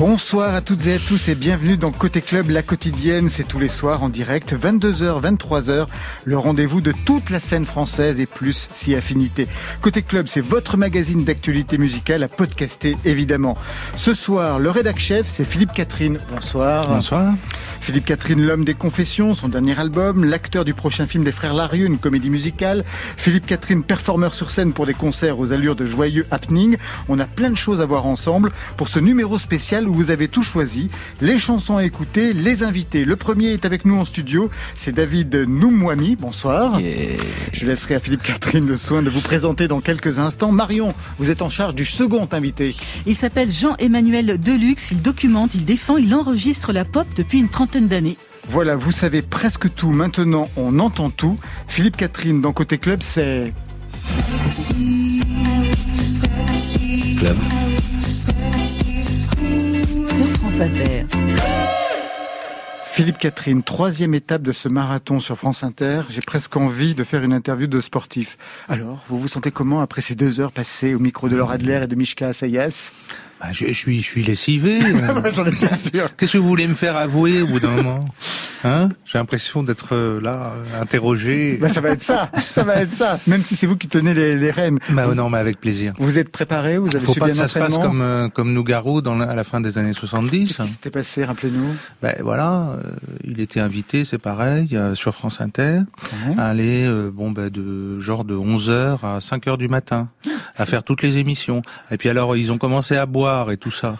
Bonsoir à toutes et à tous et bienvenue dans Côté Club, la quotidienne. C'est tous les soirs en direct, 22h, 23h, le rendez-vous de toute la scène française et plus si affinité. Côté Club, c'est votre magazine d'actualité musicale à podcaster évidemment. Ce soir, le rédac chef, c'est Philippe Catherine. Bonsoir. Bonsoir. Philippe Catherine, l'homme des confessions, son dernier album, l'acteur du prochain film des frères Larieux, une comédie musicale. Philippe Catherine, performeur sur scène pour des concerts aux allures de joyeux happening. On a plein de choses à voir ensemble pour ce numéro spécial où vous avez tout choisi, les chansons à écouter, les invités. Le premier est avec nous en studio, c'est David Noumouami. Bonsoir. Je laisserai à Philippe Catherine le soin de vous présenter dans quelques instants. Marion, vous êtes en charge du second invité. Il s'appelle Jean-Emmanuel Deluxe, il documente, il défend, il enregistre la pop depuis une trentaine d'années. Voilà, vous savez presque tout. Maintenant, on entend tout. Philippe Catherine, dans Côté Club, c'est... Club. Philippe Catherine, troisième étape de ce marathon sur France Inter. J'ai presque envie de faire une interview de sportif. Alors, vous vous sentez comment après ces deux heures passées au micro de Laura Adler et de Mishka Assayas? Bah, je, je suis, je suis lessivé. J'en étais sûr. Qu'est-ce que vous voulez me faire avouer au bout d'un moment Hein J'ai l'impression d'être euh, là, euh, interrogé. Bah, ça va être ça, ça va être ça. Même si c'est vous qui tenez les, les rênes. Bah non, mais avec plaisir. Vous êtes préparé Vous avez Faut suivi pas que ça se passe comme euh, comme Nougaro dans la- à la fin des années 70. Qu'est-ce qui s'était passé? Rappelez-nous. Ben voilà, il était invité, c'est pareil, sur France Inter, à aller bon ben de genre de 11h à 5h du matin à faire toutes les émissions. Et puis alors ils ont commencé à boire et tout ça.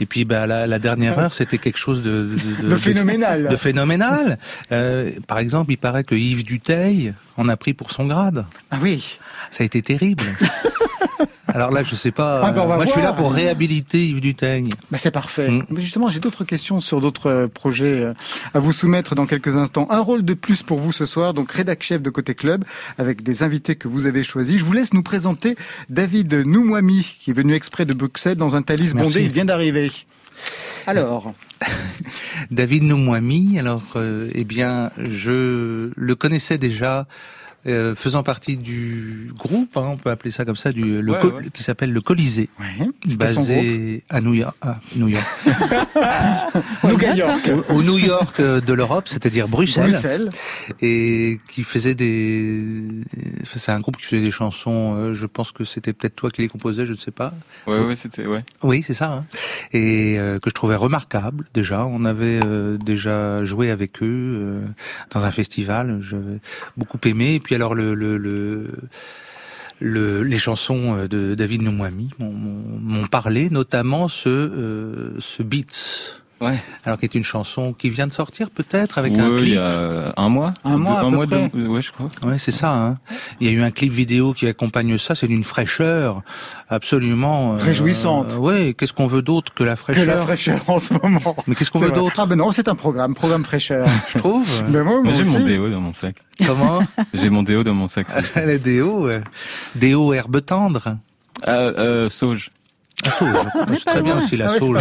Et puis ben la, la dernière heure, c'était quelque chose de de, De phénoménal. De phénoménal. Euh, par exemple, il paraît que Yves Duteil en a pris pour son grade. Ah oui. Ça a été terrible. Alors là, je sais pas. Ah ben, moi, je suis là pour réhabiliter Yves Duteil. Bah c'est parfait. Mm. Mais justement, j'ai d'autres questions sur d'autres euh, projets euh, à vous soumettre dans quelques instants. Un rôle de plus pour vous ce soir, donc rédac chef de Côté Club, avec des invités que vous avez choisis. Je vous laisse nous présenter David Noumouami, qui est venu exprès de Bruxelles dans un Thalys Merci. bondé. Il vient d'arriver. Alors, David Noumouami, alors euh, eh bien, je le connaissais déjà. Euh, faisant partie du groupe, hein, on peut appeler ça comme ça, du, le Ouais, co- ouais. qui s'appelle le Colisée, ouais, basé à New York, à New York, New York, au, au New York euh, de l'Europe, c'est-à-dire Bruxelles, Bruxelles. et qui faisait des, enfin, c'est un groupe qui faisait des chansons. euh, je pense que c'était peut-être toi qui les composais, je ne sais pas. Ouais, ouais, c'était, ouais. Oui, c'est ça. hein. Et euh, que je trouvais remarquable déjà. On avait euh, déjà joué avec eux euh, dans un festival. J'avais beaucoup aimé. Et puis alors le, le, le, le- les chansons euh, de David Noumouami m'ont- parlé, notamment ce euh, ce Beats. Ouais. Alors qui est une chanson qui vient de sortir peut-être avec Ouais, un il clip. y a un mois. Un mois, à Deux- un peu mois, près. ouais, je crois. Ouais, c'est ça. Hein. Il y a eu un clip vidéo qui accompagne ça. C'est d'une fraîcheur absolument euh, Réjouissante. euh, ouais. Qu'est-ce qu'on veut d'autre que la Que fraîcheur la fraîcheur en ce moment. Mais qu'est-ce qu'on C'est veut d'autre Ah ben non, c'est un programme, programme fraîcheur. Je trouve. Ben moi, moi Moi, j'ai mon déo dans mon sac. Comment J'ai mon déo dans mon sac. Les déo, euh, déo herbe tendre. Ah, euh, sauge. La sauge. C'est très bien aussi la Ah sauge.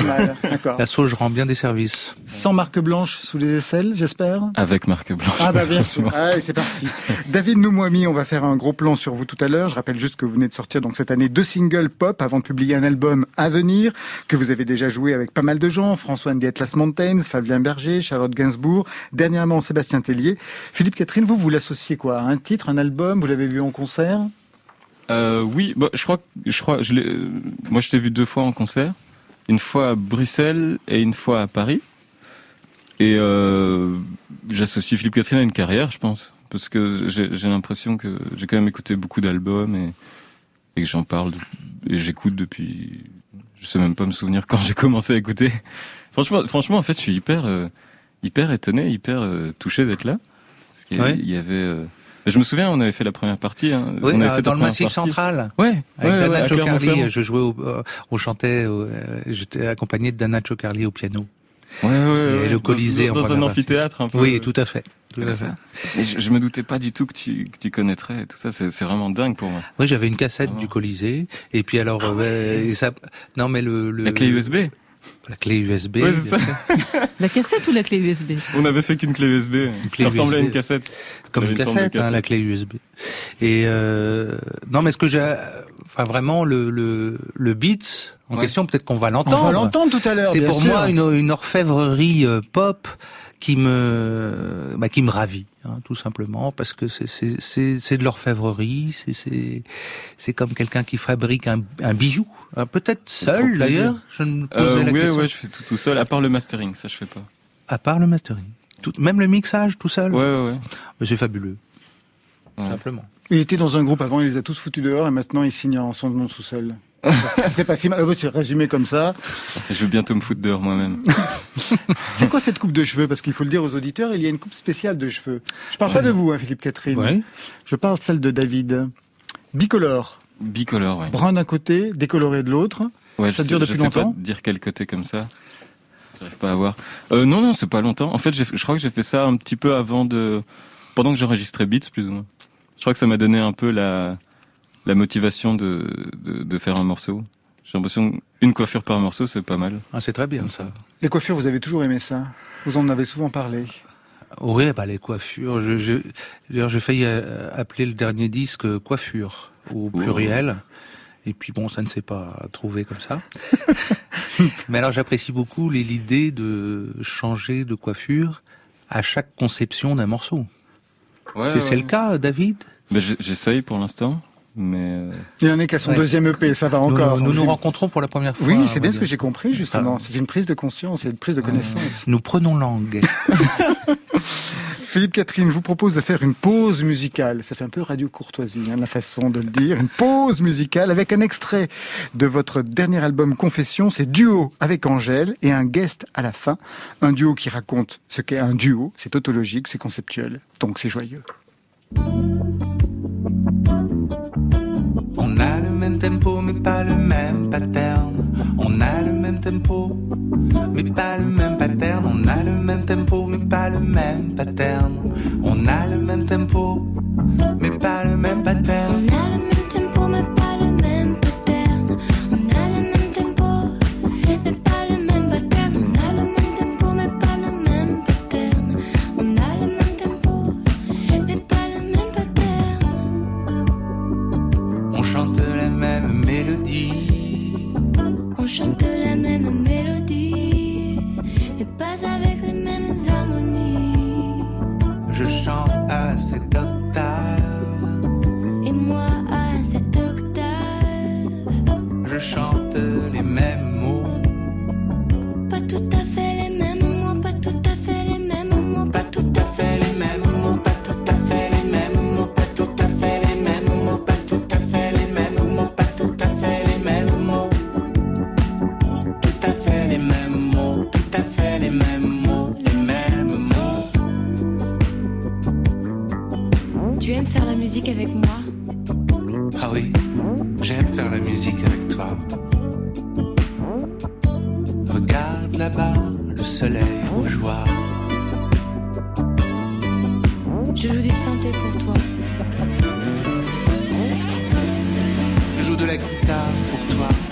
La sauge rend bien des services. Sans marque blanche sous les aisselles, j'espère. Avec marque blanche. Ah bah bien sûr. Allez, c'est parti. David Noumouami, on va faire un gros plan sur vous tout à l'heure. Je rappelle juste que vous venez de sortir donc cette année deux singles pop avant de publier un album à venir, que vous avez déjà joué avec pas mal de gens, François and the Atlas Mountains, Fabien Berger, Charlotte Gainsbourg, dernièrement Sébastien Tellier. Philippe Catherine, vous, vous l'associez quoi? À Un titre, un album? Vous l'avez vu en concert? Euh, oui, bah, je crois, je crois, je l'ai, euh, moi, je t'ai vu deux fois en concert. Une fois à Bruxelles et une fois à Paris. Et euh, j'associe Philippe Catherine à une carrière, je pense, parce que j'ai j'ai l'impression que j'ai quand même écouté beaucoup d'albums et, et que j'en parle de- et j'écoute depuis. Je sais même pas me souvenir quand j'ai commencé à écouter. Franchement, franchement, en fait, je suis hyper, euh, hyper étonné, hyper euh, touché d'être là. Parce qu'il y, Ouais. il y avait, euh, Je me souviens, on avait fait la première partie. Hein. Oui, on avait euh, fait dans le Massif partie. Central. Ouais, Avec ouais, Dana ouais, Clermont-Ferrand. je jouais, au, euh, on chantait, euh, j'étais accompagné de Dana Chocarli au piano. Ouais, ouais, Et le Colisée en dans, dans un amphithéâtre un peu. Oui, tout à fait. Tout à fait. je, je me doutais pas du tout que tu, que tu connaîtrais tout ça. C'est vraiment dingue pour moi. Oui, j'avais une cassette Ah. du Colisée, et puis alors, euh, et ça, non mais le, le La clé USB. La clé USB. Ouais, c'est ça. La cassette ou la clé USB On avait fait qu'une clé USB. clé ça ressemblait à une cassette. comme une cassette, hein, la clé USB. Et euh, non, mais ce que j'ai, enfin vraiment le le, le beat en Ouais. question, peut-être qu'on va On va l'entendre. l'entendre tout à l'heure. C'est pour sûr. moi une, une orfèvrerie euh, pop qui me bah, qui me ravit hein, tout simplement parce que c'est c'est c'est c'est de l'orfèvrerie c'est c'est c'est comme quelqu'un qui fabrique un, un bijou hein, peut-être seul d'ailleurs je me posais Euh, la ouais, question ouais, je fais tout tout seul. À part le mastering, ça je fais pas. à part le mastering tout, même le mixage tout seul? Ouais, ouais, ouais. C'est fabuleux Ouais. simplement Il était dans un groupe avant, il les a tous foutus dehors et maintenant il signe en son nom tout seul. C'est pas si mal. Oui, C'est résumé comme ça. Je vais bientôt me foutre dehors moi-même. C'est quoi cette coupe de cheveux? Parce qu'il faut le dire aux auditeurs, il y a une coupe spéciale de cheveux. Je parle pas de vous, hein, Philippe Catherine. ouais Je parle celle de David. Bicolore. Bicolore, ouais. Brun d'un côté, décoloré de l'autre. Ouais, Ça je dure sais, depuis je sais longtemps pas dire quel côté comme ça. J'arrive pas à voir. Euh, non, non, c'est pas longtemps. En fait- je crois que j'ai fait ça un petit peu avant de, pendant que j'enregistrais Beats, plus ou moins. Je crois que ça m'a donné un peu la, la motivation de, de, de faire un morceau. J'ai l'impression qu'une coiffure par morceau, c'est pas mal. Ah, c'est très bien ça. Les coiffures, vous avez toujours aimé ça? Vous en avez souvent parlé. oui bah les coiffures. Je, je d'ailleurs j'ai failli euh, appeler le dernier disque euh, coiffure au pluriel. Et puis bon ça ne s'est pas trouvé comme ça. Mais alors j'apprécie beaucoup l'idée de changer de coiffure à chaque conception d'un morceau. Ouais, c'est c'est le cas David? Ben, j'essaye pour l'instant, mais euh, Il en est qu'à son Ouais. deuxième EP, ça va encore. nous, nous, rencontrons pour la première fois Oui, c'est bien ce que j'ai compris, justement. Ah. C'est une prise de conscience, c'est une prise de connaissance. nous prenons langue Philippe Catherine, je vous propose de faire une pause musicale. Ça fait un peu radio courtoisie, hein, la façon de le dire. Une pause musicale avec un extrait de votre dernier album Confession. C'est duo avec Angèle et un guest à la fin. Un duo qui raconte ce qu'est un duo. C'est tautologique, c'est conceptuel. Donc c'est joyeux. Mais pas le même pattern. On a le même tempo, mais pas le même pattern. Oui, j'aime faire la musique avec toi. Regarde là-bas, le soleil rougeoir. Je joue du synthé pour toi. Je joue de la guitare pour toi.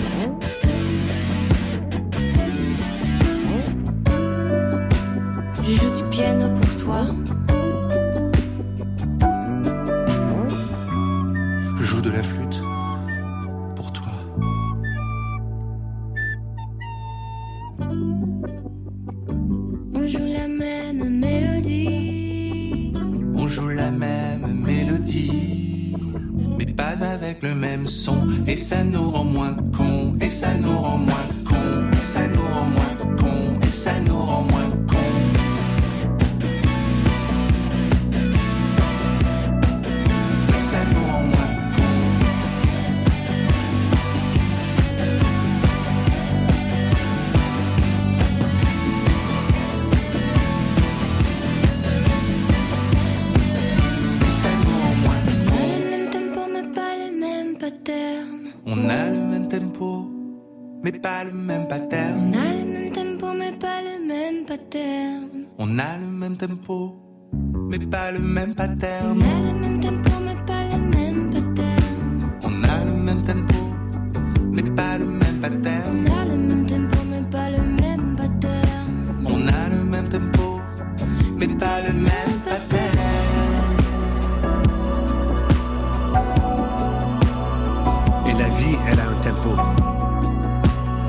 Vie, elle a un tempo.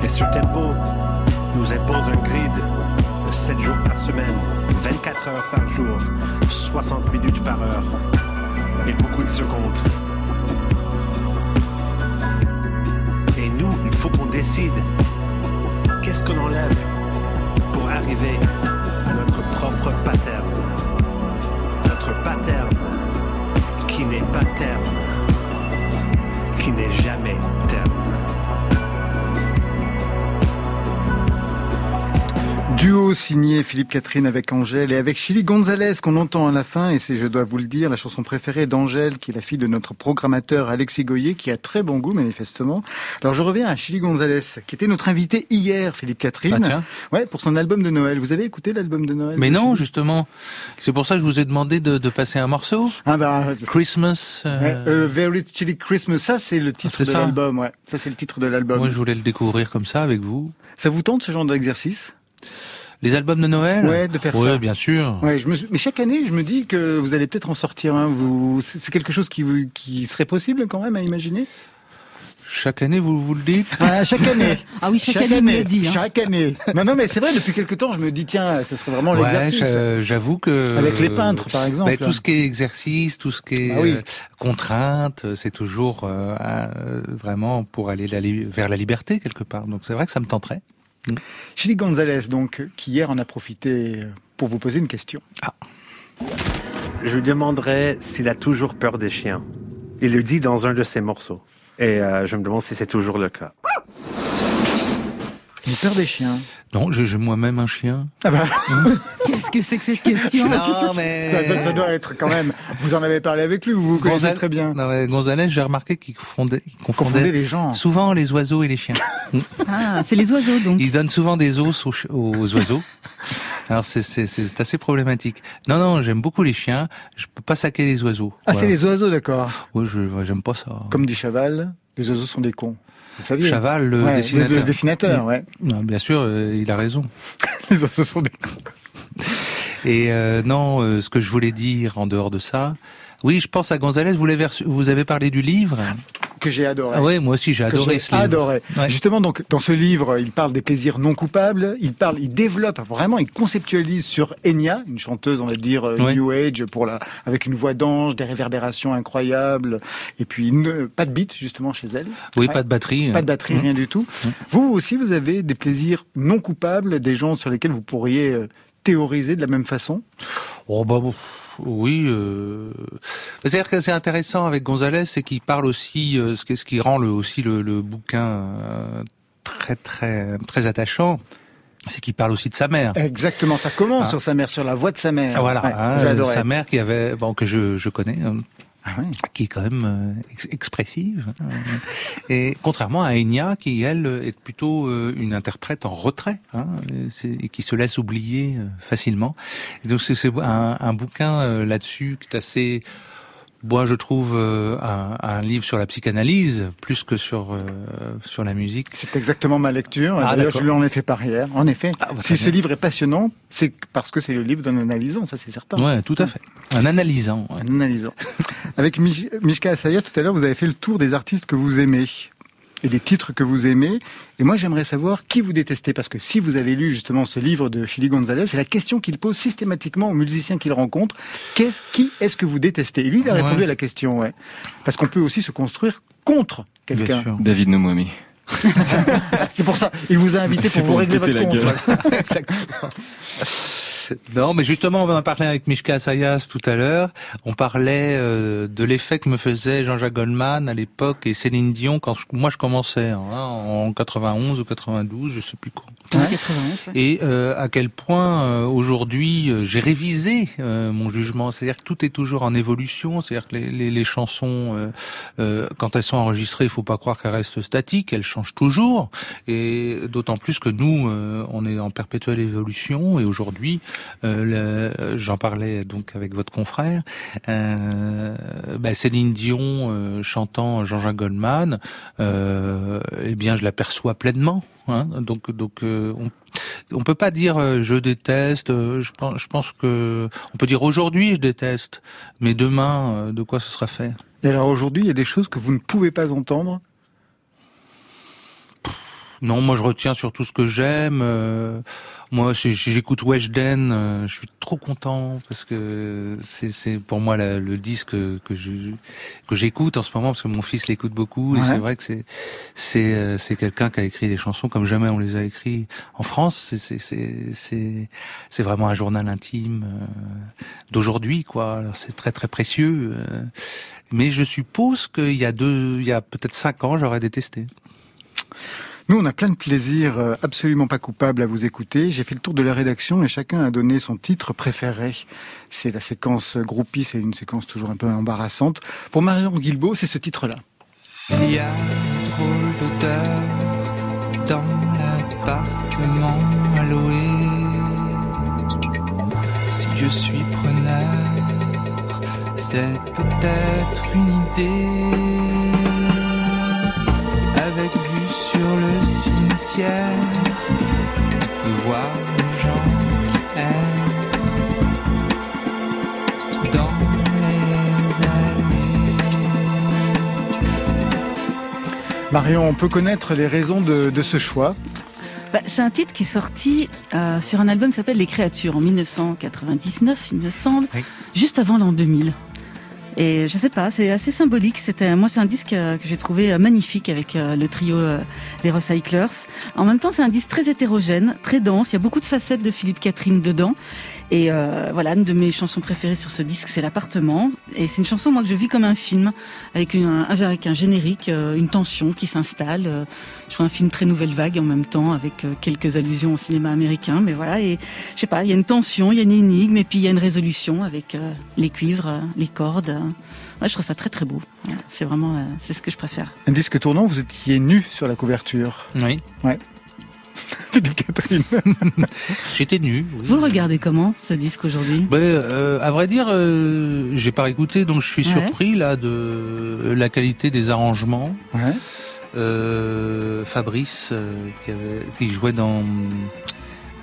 Et ce tempo nous impose un grid de 7 jours par semaine, 24 heures par jour, 60 minutes par heure et beaucoup de secondes. Et nous, il faut qu'on décide qu'est-ce qu'on enlève pour arriver à notre propre pattern. Notre pattern qui n'est pas terme qui n'est jamais terme. Duo signé Philippe Catherine avec Angèle et avec Chili Gonzalez qu'on entend à la fin et c'est, je dois vous le dire, la chanson préférée d'Angèle qui est la fille de notre programmateur Alexis Goyer qui a très bon goût manifestement. Alors je reviens à Chili Gonzalez qui était notre invité hier Philippe Catherine. Ah, tiens. Ouais, pour son album de Noël. Vous avez écouté l'album de Noël Mais de non, Chili justement. C'est pour ça que je vous ai demandé de, de passer un morceau. Ah bah Christmas. euh, euh, Very Chili Christmas, ça c'est le titre de l'album, ouais. Ça c'est le titre de l'album. Moi, je voulais le découvrir comme ça avec vous. Ça vous tente ce genre d'exercice? Les albums de Noël Ouais, de faire Ouais, ça. bien sûr. Ouais, je me suis- mais chaque année, je me dis que vous allez peut-être en sortir un. Vous, c'est quelque chose qui, vous- qui serait possible quand même à imaginer? Chaque année, vous, vous le dites? Ah, chaque année. Ah oui, chaque, année, il me l'a dit. hein. Chaque année. Non, non, mais c'est vrai. Depuis quelque temps, je me dis tiens, ce serait vraiment Ouais, l'exercice. j'a- j'avoue que... Avec les peintres, par exemple. Ben, tout ce qui est exercice, tout ce qui est Bah oui. contrainte, c'est toujours euh, euh, vraiment pour aller vers la liberté quelque part. Donc c'est vrai que ça me tenterait. Chili Gonzalez, donc, qui hier en a profité euh, pour vous poser une question. Je lui demanderais s'il a toujours peur des chiens. Il le dit dans un de ses morceaux. Et euh, je me demande si c'est toujours le cas. Une peur des chiens. Non, j'ai j'ai moi-même un chien. Ah bah, Qu'est-ce que c'est que cette question? Non, mais... ça, doit- ça doit être quand même. Vous en avez parlé avec lui, vous vous connaissez Gonzal- très bien. Non, mais Gonzalez, j'ai remarqué qu'il confondait, il Confondez confondait les gens. souvent les oiseaux et les chiens. Ah, c'est les oiseaux donc. Il donne souvent des os aux, aux oiseaux. Alors c'est c'est- c'est assez problématique. Non, non, j'aime beaucoup les chiens. Je peux pas saquer les oiseaux. Ah, c'est Voilà. les oiseaux, d'accord. Ouais, je ouais, j'aime pas ça. Comme dit Chaval, les oiseaux sont des cons. Saviez Chaval, le Ouais, dessinateur. Le, dessinateur, ouais. Non, bien sûr, euh, il a raison. Les oiseaux sont des. Et euh, non, euh, ce que je voulais dire en dehors de ça, oui, je pense à Gonzalez. Vous l'avez reçu- vous avez parlé du livre. Que j'ai adoré. Ah ouais, moi aussi j'ai adoré ce livre. adoré. Ouais. Justement, donc, dans ce livre, il parle des plaisirs non coupables. Il parle, il développe vraiment, il conceptualise sur Enya, une chanteuse, on va dire euh, Ouais. New Age, pour la, avec une voix d'ange, des réverbérations incroyables, et puis une- pas de beat justement chez elle. Oui, Ouais. pas de batterie. Pas de batterie, Mmh. rien du tout. Vous aussi, vous avez des plaisirs non coupables, des gens sur lesquels vous pourriez euh, théoriser de la même façon? Oh bah bon, oui. Euh... C'est-à-dire que c'est intéressant avec Gonzalez, c'est qu'il parle aussi, euh, ce qui rend le, aussi le, le bouquin euh, très très très attachant, c'est qu'il parle aussi de sa mère. Exactement, ça commence Ah. sur sa mère, sur la voix de sa mère. Ah, Voilà, Ouais, hein, sa mère qui avait, bon que je je connais. hein, Ah qui est quand même euh, ex- expressive. hein. Et contrairement à Enya, qui elle est plutôt euh, une interprète en retrait, hein, et qui se laisse oublier euh, facilement. Donc c'est un, un bouquin là-dessus qui est assez, moi je trouve euh, un, un livre sur la psychanalyse plus que sur euh, sur la musique. C'est exactement ma lecture. Ah, D'ailleurs, je lui en ai fait part hier. En effet, Ah, bah, si ce bien. livre est passionnant, c'est parce que c'est le livre d'un analysant, ça c'est certain. Ouais, tout à fait. Un analysant. ouais. Un analysant. Avec Mich- Mishka Assayas, tout à l'heure, vous avez fait le tour des artistes que vous aimez et des titres que vous aimez. Et moi, j'aimerais savoir qui vous détestez, parce que si vous avez lu justement ce livre de Chili Gonzalez, c'est la question qu'il pose systématiquement aux musiciens qu'il rencontre. Qu'est-ce, qui est-ce que vous détestez? Et lui, il a Ouais. répondu à la question, ouais. Parce qu'on peut aussi se construire contre Bien quelqu'un. sûr. David Nomoimi. C'est pour ça, il vous a invité C'est pour vous pour régler votre compte. gueule. Exactement. Non, mais justement, on en parlait avec Mishka Sayas tout à l'heure. On parlait euh, de l'effet que me faisait Jean-Jacques Goldman à l'époque et Céline Dion quand je- moi je commençais hein, en 91 ou 92, je sais plus quand. Ouais, 91, ouais. Et euh, à quel point euh, aujourd'hui euh, j'ai révisé euh, mon jugement. C'est-à-dire que tout est toujours en évolution. C'est-à-dire que les, les, les chansons, euh, euh, quand elles sont enregistrées, il faut pas croire qu'elles restent statiques. Elles changent toujours. Et d'autant plus que nous, euh, on est en perpétuelle évolution. Et aujourd'hui, j'en parlais donc avec votre confrère, euh, bah, Céline Dion euh, chantant Jean-Jacques Goldman, euh, eh bien, je l'aperçois pleinement. Hein, donc, donc, euh, on, on peut pas dire euh, je déteste. euh, je pense, que on peut dire aujourd'hui je déteste, mais demain, euh, de quoi ce sera fait? Et alors aujourd'hui, il y a des choses que vous ne pouvez pas entendre. Non, moi je retiens surtout ce que j'aime. euh, moi, j'écoute Weshden, euh, je suis trop content parce que c'est pour moi la- le disque que je que j'écoute en ce moment parce que mon fils l'écoute beaucoup et c'est vrai que c'est c'est euh, c'est quelqu'un qui a écrit des chansons comme jamais on les a écrits en France. C'est c'est c'est c'est vraiment un journal intime euh, d'aujourd'hui quoi. C'est très très précieux. euh, mais je suppose qu'il y a deux, il y a peut-être cinq ans, j'aurais détesté. Nous, on a plein de plaisir euh, absolument pas coupable à vous écouter. J'ai fait le tour de la rédaction et chacun a donné son titre préféré. C'est la séquence groupie, c'est une séquence toujours un peu embarrassante. Pour Marion Guilbeault, c'est ce titre-là. Il y a drôle d'odeur dans l'appartement à. Si je suis preneur, c'est peut-être une idée. Avec vue sur le cimetière, on peut voir les gens qui errent dans les allées. Marion, on peut connaître les raisons de, de ce choix? Bah, c'est un titre qui est sorti euh, sur un album qui s'appelle Les Créatures en 1999, il me semble, Oui. juste avant l'an 2000. Et je sais pas, c'est assez symbolique. C'était, moi, c'est un disque euh, que j'ai trouvé euh, magnifique avec euh, le trio des Recyclers. En même temps, c'est un disque très hétérogène, très dense. Il y a beaucoup de facettes de Philippe Catherine dedans. Et euh, voilà, une de mes chansons préférées sur ce disque, c'est L'appartement. Et c'est une chanson, moi, que je vis comme un film, avec, une, un, avec un générique, euh, une tension qui s'installe. Euh, je vois un film très nouvelle vague en même temps, avec quelques allusions au cinéma américain. Mais voilà, et je sais pas, il y a une tension, il y a une énigme, et puis il y a une résolution avec les cuivres, les cordes. Ouais, je trouve ça très très beau. C'est vraiment, c'est ce que je préfère. Un disque tournant, vous étiez nu sur la couverture. Oui. Philippe Catherine. J'étais nu. oui. Vous le regardez comment ce disque aujourd'hui? Ben, euh, à vrai dire, euh, j'ai pas écouté, donc je suis Ouais. surpris là de la qualité des arrangements. Ouais. Euh, Fabrice, euh, qui, avait- qui jouait dans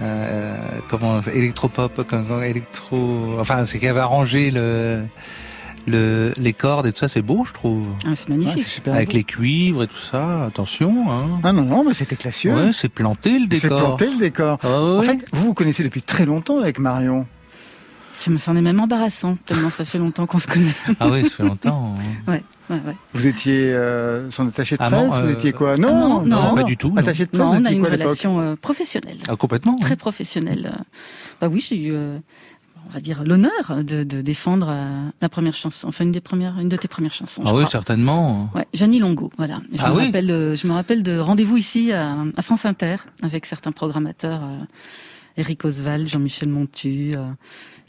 euh, comment électropop, électro, enfin c'est qui avait arrangé le, le les cordes et tout ça, c'est beau, je trouve, ah, C'est magnifique. c'est super. avec beau. les cuivres et tout ça. Attention, hein. Ah non, non, mais c'était classieux. Ouais, c'est planté le c'est décor. planté le décor. Ah En fait, vous vous connaissez depuis très longtemps avec Marion. Ça me semble même embarrassant, tellement ça fait longtemps qu'on se connaît. ah oui, ça fait longtemps. hein. Ouais, ouais. Vous étiez euh, son attaché de Ah presse non, Vous euh, étiez quoi? Non, Non, non, pas du tout. Attaché de presse, on a une quoi relation euh, professionnelle, Ah complètement. très professionnelle. Bah oui, j'ai eu, euh, on va dire, l'honneur de, de défendre euh, la première chanson, enfin une des premières, une de tes premières chansons. Ah oui, crois. certainement. Ouais, Jeannie Longo, voilà. Je, Ah me oui rappelle, euh, je me rappelle de rendez-vous ici à, à France Inter avec certains programmateurs, euh, Eric Oswald, Jean-Michel Montu, euh,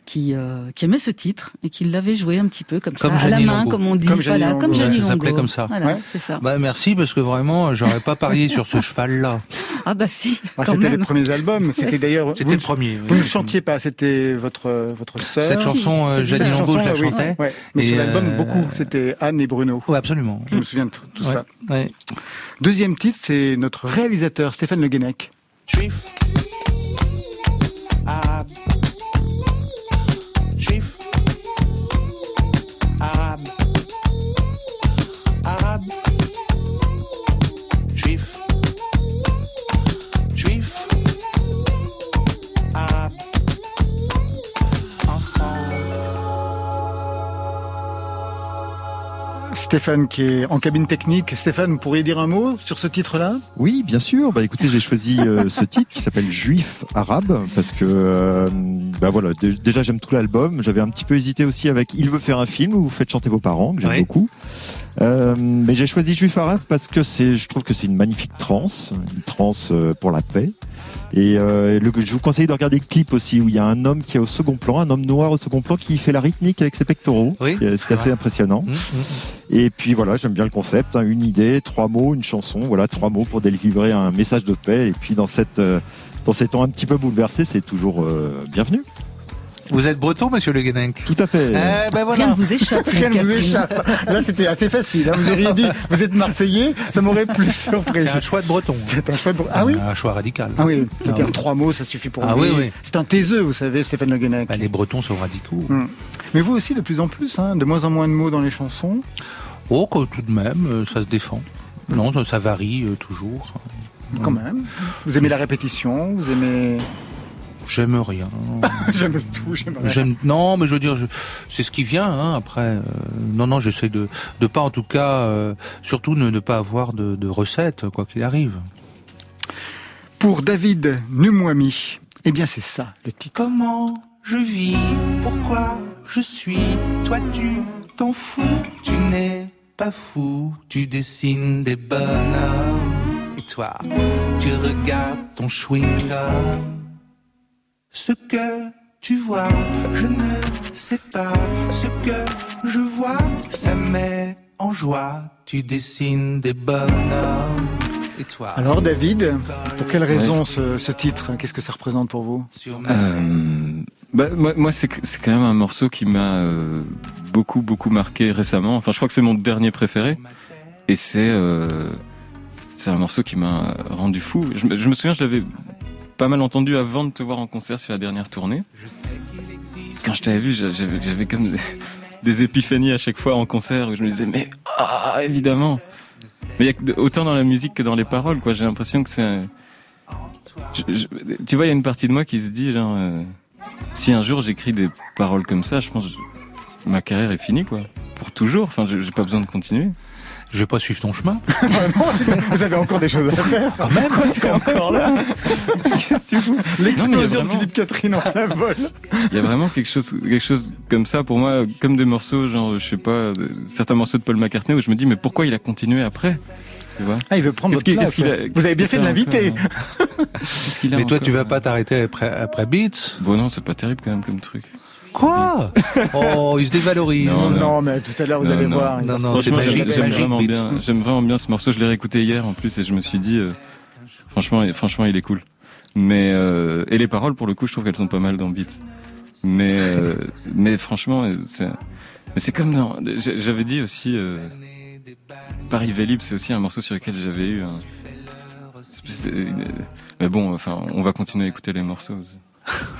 qui, euh, qui aimaient ce titre et qui l'avaient joué un petit peu comme, Comme ça, à la main, Longo. comme on dit, Comme voilà, comme ouais, Jeannie ça Longo. s'appelait comme ça. Voilà, Ouais. c'est ça. Bah merci parce que vraiment, j'aurais pas parié sur ce cheval-là. Ah bah si, Ah, C'était les premiers albums. C'était d'ailleurs. C'était le premier. Vous ne chantiez pas, c'était votre votre sœur. Cette chanson, euh, Jeannie Longo, je la oui, chantais. ouais. Mais Et, sur l'album, euh, beaucoup. C'était Anne et Bruno. Oui, absolument. Je me souviens de tout Ouais, ça. ouais. Deuxième titre, c'est notre réalisateur Stéphane Le Guenec. Juif. Stéphane qui est en cabine technique. Stéphane, vous pourriez dire un mot sur ce titre-là? Oui, bien sûr. Bah écoutez, j'ai choisi euh, ce titre qui s'appelle Juif arabe parce que euh, bah voilà, dé- déjà j'aime tout l'album. J'avais un petit peu hésité aussi avec Il veut faire un film où vous faites chanter vos parents, que j'aime Oui. beaucoup. Euh, mais j'ai choisi Juif arabe parce que c'est, je trouve que c'est une magnifique transe, une transe pour la paix. Et euh, le- je vous conseille de regarder le clip aussi où il y a un homme qui est au second plan, un homme noir au second plan qui fait la rythmique avec ses pectoraux. Oui, C'est- c'est assez impressionnant. Mmh, mmh. Et puis voilà, j'aime bien le concept, hein, une idée, trois mots, une chanson, voilà, trois mots pour délivrer un message de paix. Et puis dans cette euh, dans ces temps un petit peu bouleversés, c'est toujours euh, bienvenu. Vous êtes breton, monsieur Le Guenec Tout à fait. Eh ben Rien voilà. ne vous échappe. Rien ne vous échappe. Là, c'était assez facile. hein. Vous auriez dit, vous êtes Marseillais, ça m'aurait plus surpris. C'est un choix de breton. C'est un choix de... Ah oui Un choix radical. Ah oui, Ah trois mots, ça suffit pour Ah lui. oui, oui. C'est un taiseux, vous savez, Stéphane Le. Bah, les bretons sont radicaux. Hmm. Mais vous aussi, de plus en plus, hein, de moins en moins de mots dans les chansons. Oh, que tout de même, euh, ça se défend. Non, ça, ça varie euh, toujours. Quand même. Vous aimez la répétition, vous aimez... J'aime rien. J'aime tout, j'aime rien. Non, mais je veux dire, je- c'est ce qui vient. Hein, après, euh, non, non, j'essaie de de pas, en tout cas, euh, surtout ne, ne pas avoir de, de recette, quoi qu'il arrive. Pour David Numwami, eh bien c'est ça, le titre. Comment je vis, pourquoi je suis, toi tu t'en fous, tu n'es pas fou, tu dessines des bonhommes, et toi tu regardes ton chewing-gum. Ce que tu vois, je ne sais pas, ce que je vois, ça met en joie, tu dessines des bonhommes, et toi Alors David, pour quelle raison ce, ce titre? Qu'est-ce que ça représente pour vous? Euh, bah, moi, moi c'est c'est quand même un morceau qui m'a euh, beaucoup beaucoup marqué récemment. Enfin, je crois que c'est mon dernier préféré, et c'est euh, c'est un morceau qui m'a rendu fou. Je, me- je me souviens, je l'avais pas mal entendu avant de te voir en concert sur la dernière tournée. Quand je t'avais vu, j'a- j'avais comme des, épiphanies à chaque fois en concert où je me disais mais ah évidemment. Mais il y a que de- autant dans la musique que dans les paroles quoi. J'ai l'impression que c'est tu vois, il y a une partie de moi qui se dit, genre, euh, si un jour j'écris des paroles comme ça, je pense que ma carrière est finie, quoi. Pour toujours. Enfin, j'ai pas besoin de continuer. Je vais pas suivre ton chemin. Vous avez encore des choses à faire Quand même. T'es encore là Qu'est-ce que vous L'explosion de Philippe Catherine en plein vol. Il y a vraiment quelque chose, quelque chose comme ça pour moi, comme des morceaux, genre, je sais pas, certains morceaux de Paul McCartney où je me dis, mais pourquoi il a continué après Tu vois? Ah, il veut prendre votre place. a- Vous avez bien fait de l'inviter. encore, Qu'est-ce qu'il a Mais toi, encore, tu vas pas t'arrêter après après Beats? Bon, non, c'est pas terrible quand même comme truc. Quoi Oh, il se dévalorise. Non, Non, non, mais tout à l'heure, vous Non, allez non. voir. Non, non, c'est magique, j'aime vraiment bien. J'aime vraiment bien ce morceau. Je l'ai réécouté hier en plus et je me suis dit, euh, franchement, franchement, il est cool. Mais euh, et les paroles, pour le coup, je trouve qu'elles sont pas mal dans Beat. Mais euh, mais franchement, c'est mais c'est comme dans. j'a- J'avais dit aussi. Euh, Paris Vélib, c'est aussi un morceau sur lequel j'avais eu un. une- Mais bon, enfin, on va continuer à écouter les morceaux.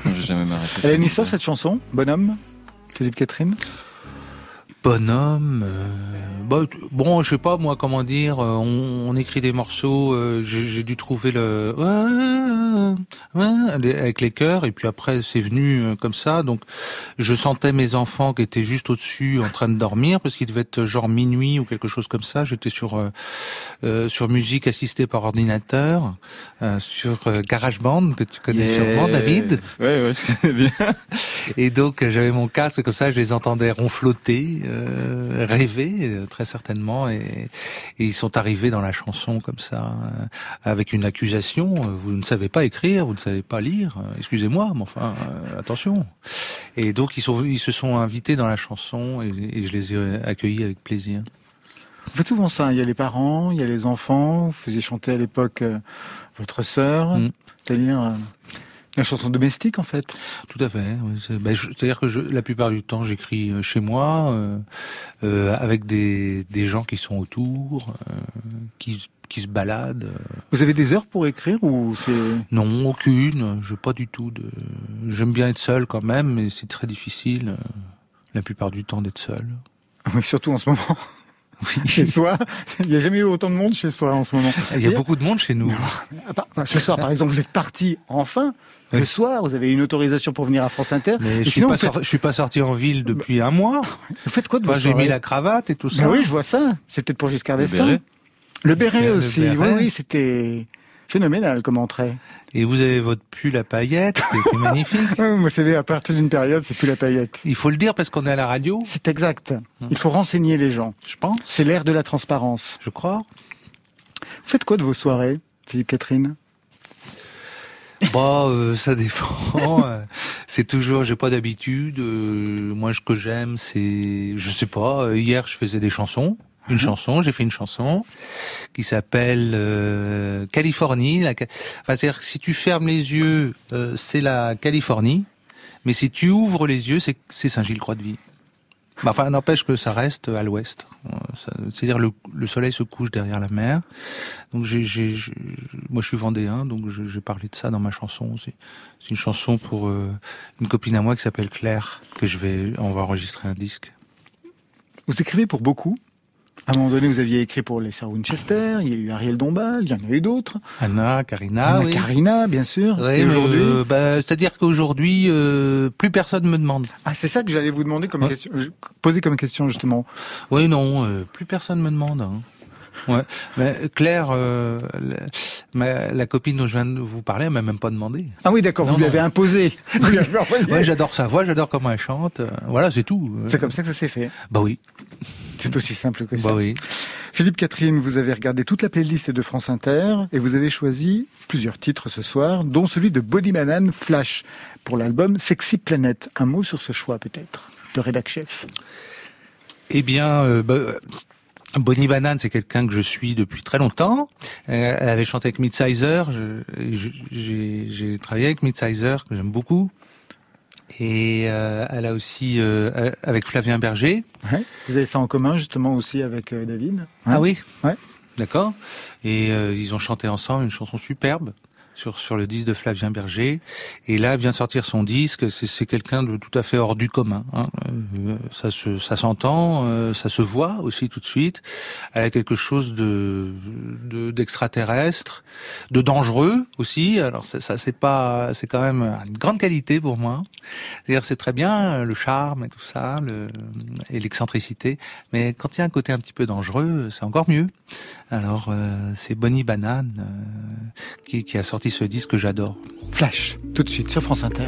Moi, J'ai jamais m'arrêter. Elle a une histoire, cette chanson Bonhomme Philippe Catherine? Bonhomme, euh, bah, bon, je sais pas moi comment dire. euh, On, on écrit des morceaux. euh, J'ai dû trouver le avec les chœurs et puis après c'est venu euh, comme ça. Donc je sentais mes enfants qui étaient juste au-dessus en train de dormir parce qu'il devait être genre minuit ou quelque chose comme ça. J'étais sur euh, euh, sur musique assistée par ordinateur, euh, sur euh, GarageBand que tu connais sûrement, David. Ouais, ouais, je connais bien. Et donc j'avais mon casque comme ça, je les entendais ronfloter, euh, rêver euh, très certainement, et, et ils sont arrivés dans la chanson comme ça, euh, avec une accusation. euh, Vous ne savez pas écrire, vous ne savez pas lire. Excusez-moi, mais enfin euh, attention. Et donc ils sont, ils se sont invités dans la chanson, et, et je les ai accueillis avec plaisir. Vous faites souvent ça. Il y a les parents, il y a les enfants. Vous faisiez chanter à l'époque euh, votre sœur, Mm. c'est-à-dire la chanson domestique en fait? Tout à fait. ben, C'est-à-dire que je, la plupart du temps, j'écris euh, chez moi, euh, euh, avec des, des gens qui sont autour, euh, qui, qui se baladent. Vous avez des heures pour écrire ou c'est Non, aucune. Je pas du tout de. J'aime bien être seul quand même, mais c'est très difficile la plupart du temps d'être seul. oui, surtout en ce moment. chez soi. Il n'y a jamais eu autant de monde chez soi en ce moment. Il y a beaucoup de monde chez nous. Ah, par- par- Ce soir, par exemple, vous êtes parti enfin. Le soir, vous avez une autorisation pour venir à France Inter. Mais je suis sinon, pas vous, faites, sor- je suis pas sorti en ville depuis un mois. vous faites quoi de Moi, vos j'ai mis la cravate et tout ça. Ben oui, je vois ça. C'est peut-être pour Giscard d'Estaing. Le béret Le aussi. béret. Oui, oui, c'était phénoménal comme entrée. Et vous avez votre pull à paillettes, qui magnifique. Vous savez, à partir d'une période, c'est plus la paillette. Il faut le dire parce qu'on est à la radio, C'est exact. Il faut renseigner les gens. je pense, C'est l'ère de la transparence. je crois. Vous faites quoi de vos soirées, Philippe Catherine Bah, euh, ça dépend. Euh, c'est toujours, j'ai pas d'habitude. Euh, moi, ce que j'aime, c'est, je sais pas. euh, Hier, je faisais des chansons. Une chanson, j'ai fait une chanson qui s'appelle euh, Californie. La, enfin, c'est-à-dire que si tu fermes les yeux, euh, c'est la Californie, mais si tu ouvres les yeux, c'est c'est Saint-Gilles-Croix-de-Vie. Bah, enfin, n'empêche que ça reste à l'ouest. Euh, C'est-à-dire le, le soleil se couche derrière la mer. Donc moi je suis vendéen, donc j'ai parlé de ça dans ma chanson aussi. C'est une chanson pour euh, une copine à moi qui s'appelle Claire, que je vais, on va enregistrer un disque. Vous écrivez pour beaucoup? À un moment donné, vous aviez écrit pour les Sœurs Winchester, il y a eu Ariel Dombal, il y en a eu d'autres. Anna, Karina, Anna oui. Karina, bien sûr. Oui, Et aujourd'hui euh, bah, c'est-à-dire qu'aujourd'hui, euh, plus personne me demande. Ah, c'est ça que j'allais vous demander comme Ouais. question, poser comme question justement. Oui, non, euh, plus personne me demande. hein. Ouais. Mais Claire, euh, la, copine dont je viens de vous parler, elle m'a même pas demandé. Ah oui, d'accord, vous lui non. avez imposé. Lui avez. Ouais, j'adore sa voix, j'adore comment elle chante. euh, Voilà, c'est tout. C'est comme ça que ça s'est fait. Bah oui, C'est aussi simple que ça. bah oui. Philippe Catherine, vous avez regardé toute la playlist de France Inter et vous avez choisi plusieurs titres ce soir, dont celui de Body Banane Flash pour l'album Sexy Planet. Un mot sur ce choix peut-être de rédac chef? Eh bien, euh, bah, euh, Bonnie Banane, c'est quelqu'un que je suis depuis très longtemps. Euh, elle avait chanté avec Midsizer. J'ai travaillé avec Midsizer, que j'aime beaucoup. Et euh, elle a aussi euh, euh, avec Flavien Berger. Ouais. Vous avez ça en commun justement aussi avec euh, David. Ah oui? Ouais. D'accord. Et euh, ils ont chanté ensemble une chanson superbe sur sur le disque de Flavien Berger. Et là, vient de sortir son disque. C'est quelqu'un de tout à fait hors du commun. hein. Euh, ça se ça s'entend, euh, ça se voit aussi tout de suite. Elle a quelque chose de de- d'extraterrestre, de, dangereux aussi. Alors ça, c'est pas c'est quand même une grande qualité pour moi. C'est-à-dire c'est très bien euh, le charme et tout ça, et l'excentricité, mais quand il y a un côté un petit peu dangereux, c'est encore mieux. Alors c'est Bonnie Banane qui, qui a sorti ce disque que j'adore. Flash, tout de suite sur France Inter.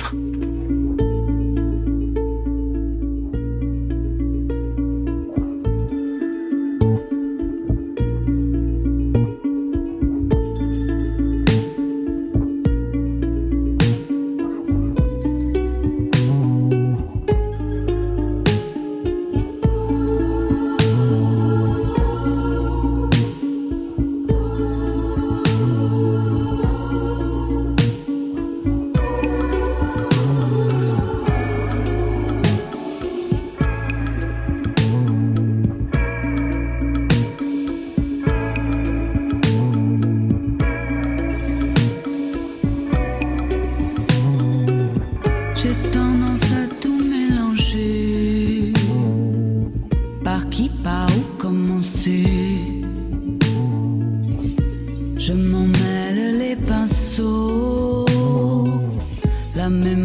Tendance à tout mélanger. Par qui, par où commencer? Je m'en mêle les pinceaux. La mémoire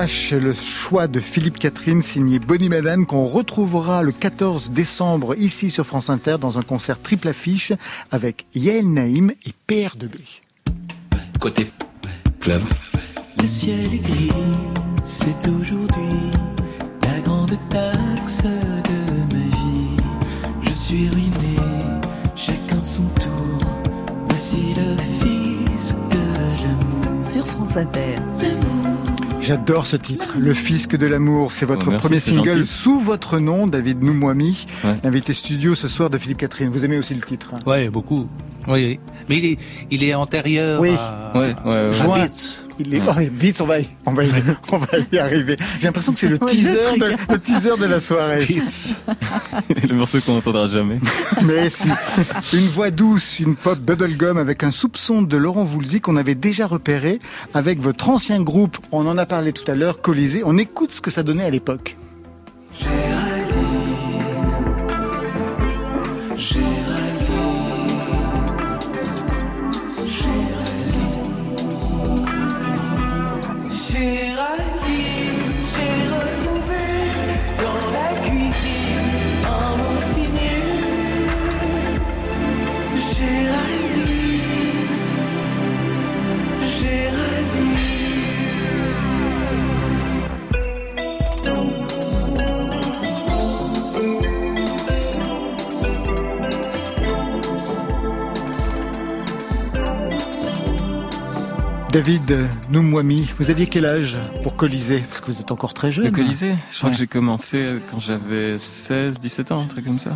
Le choix de Philippe Catherine signé Bonnie Madane qu'on retrouvera le 14 décembre ici sur France Inter dans un concert triple affiche avec Yael Naïm et PR2B. Côté club. Le ciel est gris, c'est aujourd'hui la grande taxe de ma vie. Je suis ruiné, chacun son tour. Voici le fils de l'amour. Sur France Inter. J'adore ce titre, Le Fisc de l'amour. C'est votre Oh, merci, premier single gentil. sous votre nom, David Noumouami, Ouais. l'invité studio ce soir de Philippe Catherine. Vous aimez aussi le titre hein? Ouais, beaucoup. Oui, oui. Mais il est, il est antérieur Oui. à, Ouais, ouais, ouais. à Juin. Beats. Il est... Ouais. Oh, vite, on va y, on va y, on va y arriver. J'ai l'impression que c'est le teaser, de, le teaser de la soirée. le morceau qu'on n'entendra jamais. Mais si. Une voix douce, une pop bubblegum avec un soupçon de Laurent Voulzy qu'on avait déjà repéré avec votre ancien groupe. On en a parlé tout à l'heure, Colisée. On écoute ce que ça donnait à l'époque. David Noumouami, vous aviez quel âge pour Colisée? Parce que vous êtes encore très jeune. Le Colisée, je crois Ouais. que j'ai commencé quand j'avais 16, 17 ans, un truc comme ça.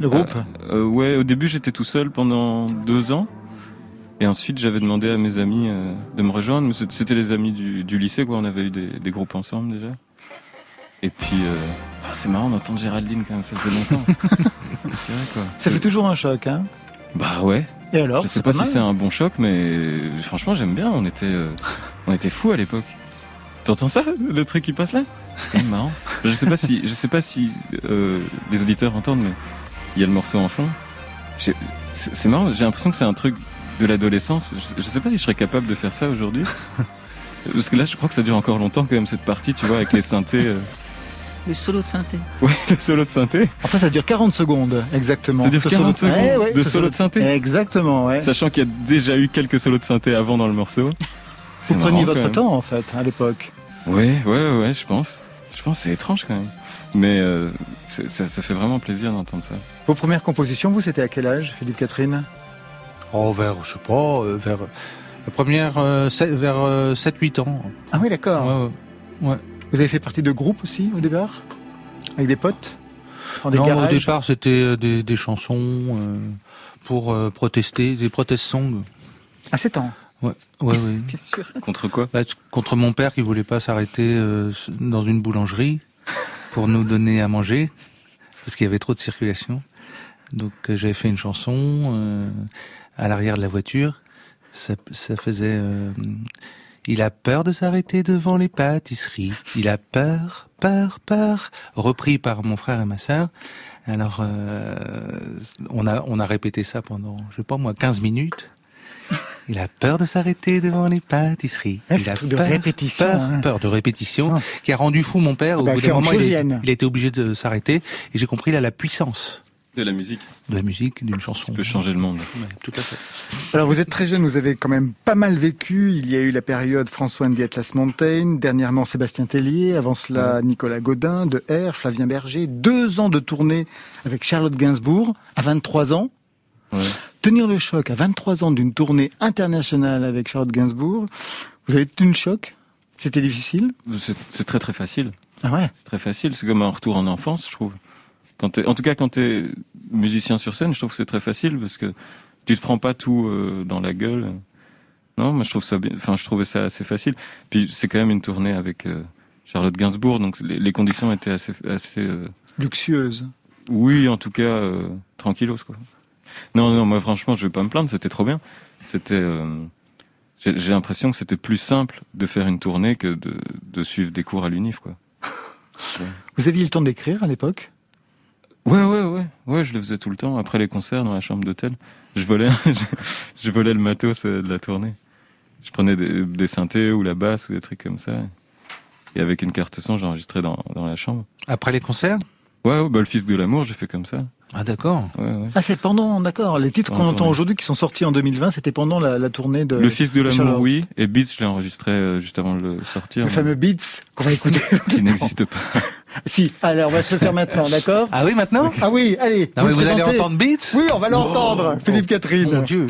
Le groupe? Euh, ouais, au début j'étais tout seul pendant deux ans. Et ensuite j'avais demandé à mes amis euh, de me rejoindre. Mais c'était- les amis du, du lycée, quoi. On avait eu des, des groupes ensemble déjà. Et puis, euh, ah, c'est marrant d'entendre Géraldine quand même, ça fait longtemps. C'est vrai, quoi. Ça fait toujours un choc, hein? Bah ouais. Et alors je sais pas, si c'est un bon choc, mais franchement j'aime bien. On était, euh, on était fous à l'époque. T'entends ça, le truc qui passe là? C'est quand même marrant. Je sais pas si, je sais pas si euh, les auditeurs entendent, mais il y a le morceau en fond. C'est c'est marrant. J'ai l'impression que c'est un truc de l'adolescence. Je, je sais pas si je serais capable de faire ça aujourd'hui. Parce que là, je crois que ça dure encore longtemps quand même cette partie, tu vois, avec les synthés. Euh. Le solo de synthé. Ouais, le solo de synthé. Enfin, ça dure 40 secondes, exactement. Ça dure Ce 40 solo- secondes Ouais, ouais, de solo de synthé. Exactement, ouais. Sachant qu'il y a déjà eu quelques solos de synthé avant dans le morceau. Vous C'est preniez votre temps, en fait, à l'époque. Ouais, ouais, ouais, je pense. Je pense que c'est étrange quand même. Mais euh, ça, ça fait vraiment plaisir d'entendre ça. Vos premières compositions, vous, c'était à quel âge, Philippe Catherine? Oh, vers, je sais pas, euh, vers la première, euh, sept- vers 7-8 ans. Ah oui, d'accord. Ouais, ouais. Vous avez fait partie de groupes aussi, au départ Avec des potes Dans des non, garages au départ, c'était euh, des, des chansons euh, pour euh, protester, des protest songs. À 7 ans Ouais, ouais, ouais. Bien sûr. Contre quoi Bah, contre mon père qui voulait pas s'arrêter euh, dans une boulangerie pour nous donner à manger parce qu'il y avait trop de circulation. Donc euh, j'avais fait une chanson euh, à l'arrière de la voiture. Ça, ça faisait. Il a peur de s'arrêter devant les pâtisseries. Il a peur, peur, peur. Repris par mon frère et ma sœur. Alors euh, on a on a répété ça pendant je sais pas moi 15 minutes. Il a peur de s'arrêter devant les pâtisseries. Ouais, il a de peur, répétition, peur, hein. peur de répétition, Ah. qui a rendu fou mon père. Au Bah, bout d'un moment, il il a été obligé de s'arrêter. Et j'ai compris là la puissance De la musique. de la musique, d'une chanson. Tu peux changer le monde. Ouais, tout à fait. Alors vous êtes très jeune, vous avez quand même pas mal vécu. Il y a eu la période François and the Atlas Mountain, dernièrement Sébastien Tellier, avant cela Nicolas Godin, de R, Flavien Berger, deux ans de tournée avec Charlotte Gainsbourg à 23 ans. Ouais. Tenir le choc à 23 ans d'une tournée internationale avec Charlotte Gainsbourg, vous avez tenu le choc? C'était difficile? C'est c'est très très facile. Ah ouais? C'est très facile. C'est comme un retour en enfance, je trouve. Quand en tout cas, quand t'es musicien sur scène, je trouve que c'est très facile parce que tu te prends pas tout euh, dans la gueule. Non, moi je trouve ça bien. Enfin, je trouvais ça assez facile. Puis c'est quand même une tournée avec euh, Charlotte Gainsbourg, donc les, les conditions étaient assez, assez. euh, Luxueuse. oui, en tout cas, tranquillos quoi. Non, non, moi franchement, je vais pas me plaindre. C'était trop bien. C'était. j'ai j'ai l'impression que c'était plus simple de faire une tournée que de, de suivre des cours à l'UNIF, quoi. Vous aviez le temps d'écrire à l'époque? Ouais, ouais, ouais, ouais, je le faisais tout le temps. Après les concerts dans la chambre d'hôtel, je volais, je, je volais le matos euh, de la tournée. Je prenais des, des synthés ou la basse ou des trucs comme ça. Et avec une carte son, j'ai enregistré dans, dans la chambre. Après les concerts Ouais, ouais, bah, le fils de l'amour, j'ai fait comme ça. Ah d'accord. Ouais, ouais. Ah, c'est pendant, d'accord. Les titres qu'on entend aujourd'hui, qui sont sortis en 2020, c'était pendant la, la tournée de. Le fils de l'amour, oui. Et Beats, je l'ai enregistré euh, juste avant de le sortir. Le mais- fameux Beats qu'on va écouter. Qui n'existe pas. si, allez, on va se le faire maintenant, d'accord Ah oui maintenant Ah oui, allez. Non mais le vous allez entendre Beats Oui, on va l'entendre, Oh, Philippe Catherine. Mon Dieu.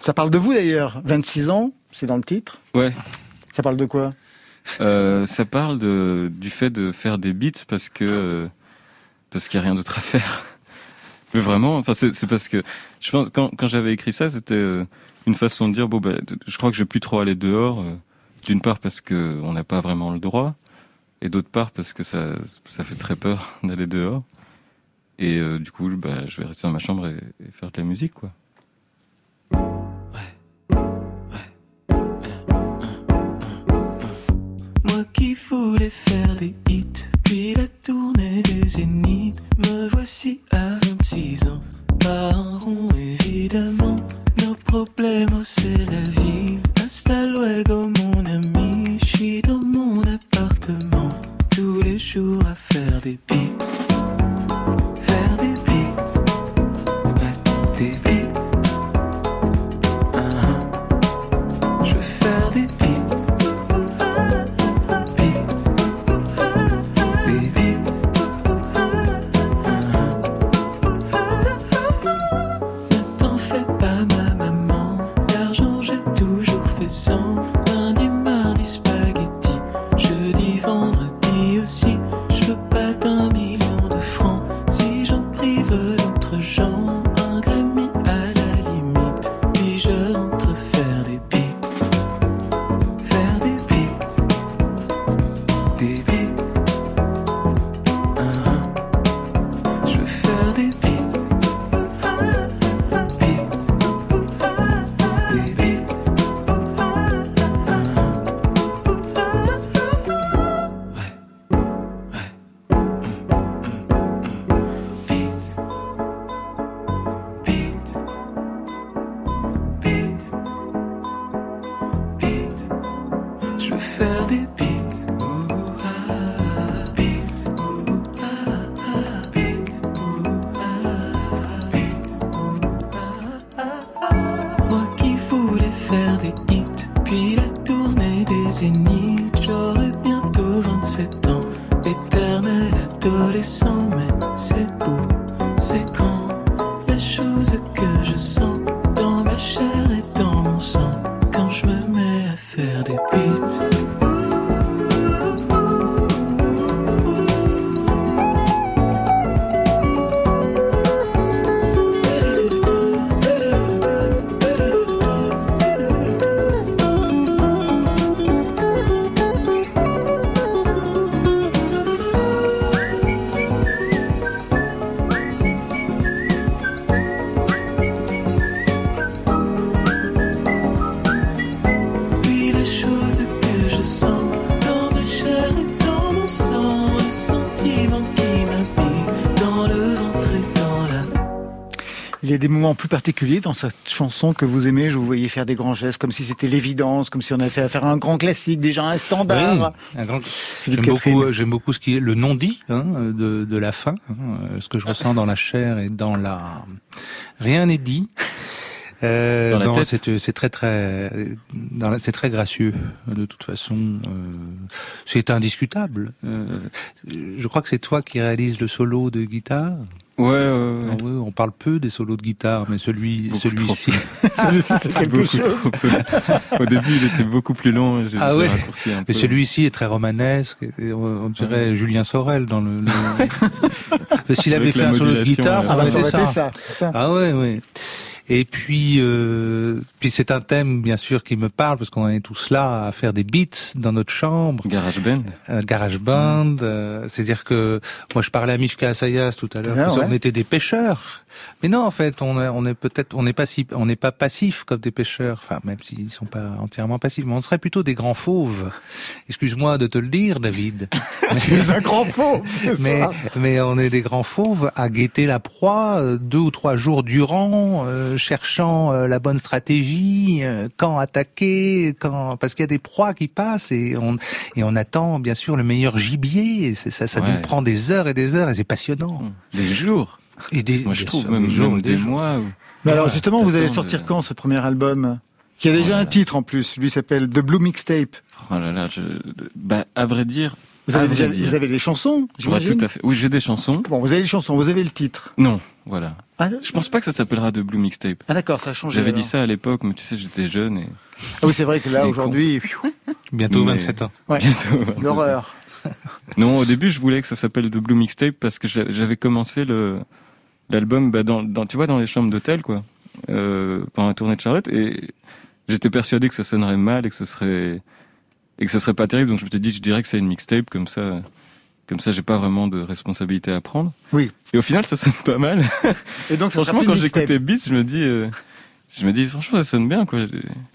Ça parle de vous d'ailleurs. 26 ans, c'est dans le titre. Ouais. Ça parle de quoi Euh, ça parle de, du fait de faire des beats parce que euh, parce qu'il y a rien d'autre à faire. Mais vraiment, enfin c'est parce que je pense quand quand j'avais écrit ça, c'était euh, une façon de dire bon bah je crois que je vais plus trop aller dehors. D'une part parce que on n'a pas vraiment le droit, et d'autre part parce que ça ça fait très peur d'aller dehors. Et euh, du coup, bah, je vais rester dans ma chambre et, faire de la musique quoi. Moi qui voulais faire des hits, puis la tournée des zéniths. Me voici à 26 ans, pas en rond évidemment. Nos problèmes, c'est la vie. Hasta luego, mon ami. Je suis dans mon tous les jours à faire des beats. Il y a des moments plus particuliers dans cette chanson que vous aimez. Je vous voyais faire des grands gestes, comme si c'était l'évidence, comme si on avait fait affaire à un grand classique, déjà un standard. Oui, un grand- Philippe J'aime beaucoup, euh, j'aime beaucoup ce qui est le non-dit hein, de, de la fin, hein, euh, ce que je ressens dans la chair et dans la. Rien n'est dit. Euh, Dans la non, tête. c'est c'est très très, c'est très gracieux de toute façon. euh, c'est indiscutable. Euh, je crois que c'est toi qui réalises le solo de guitare? Ouais, ouais, ouais. Ah ouais, on parle peu des solos de guitare, mais celui, celui-ci. Celui-ci, c'est quelque Beaucoup chose. trop peu. Au début, il était beaucoup plus long. J'ai Ah ouais. raccourci un peu. Celui-ci est très romanesque. et on, dirait Julien Sorel dans le. le... S'il avait Avec fait un solo de guitare, ouais. ça Ah bah, aurait été aurait ça. ça. Ah ouais, ouais. Et puis, euh, puis c'est un thème bien sûr qui me parle parce qu'on est tous là à faire des beats dans notre chambre, Garage Band. euh, garage band. euh, C'est-à-dire que moi je parlais à Mishka Assayas tout à l'heure, Ah, ouais. on était des pêcheurs. Mais non, en fait, on est, on est peut-être, on n'est pas si, on n'est pas passif comme des pêcheurs. Enfin, même s'ils sont pas entièrement passifs, mais on serait plutôt des grands fauves. Excuse-moi de te le dire, David. Tu es un grand faux. ce mais, mais on est des grands fauves à guetter la proie euh, deux ou trois jours durant, euh, cherchant euh, la bonne stratégie, euh, quand attaquer, quand parce qu'il y a des proies qui passent et on et on attend bien sûr le meilleur gibier. Et ça, ça Ouais. nous prend des heures et des heures et c'est passionnant. Des jours. Et des, Moi, je trouve même, des jours, même des des mois. ou- Mais alors Ouais, justement, vous allez sortir le- quand ce premier album Qui a déjà un titre en plus. Lui s'appelle The Blue Mixtape. Oh là là, je... bah, à vrai dire. Vous avez déjà, vous avez les chansons, Ouais, j'imagine. tout à fait. Oui, j'ai des chansons. Bon, vous avez les chansons, vous avez le titre. Non, voilà. Ah, Je pense pas que ça s'appellera The Blue Mixtape. ah, d'accord, ça a changé. J'avais dit ça à l'époque, mais tu sais, j'étais jeune et. Ah oui, c'est vrai que là aujourd'hui, Bientôt Mais- 27 ans. ouais, l'horreur. Non, au début, je voulais que ça s'appelle The Blue Mixtape parce que j'a- j'avais commencé le l'album bah, dans, dans tu vois dans les chambres d'hôtel quoi, euh, pendant la tournée de Charlotte et j'étais persuadé que ça sonnerait mal et que ce serait et que ce serait pas terrible donc je me suis dit je dirais que c'est une mixtape comme ça comme ça j'ai pas vraiment de responsabilité à prendre. Oui. Et au final ça sonne pas mal. Et donc, ça franchement quand j'écoutais Beats je me dis euh, je me dis franchement ça sonne bien quoi.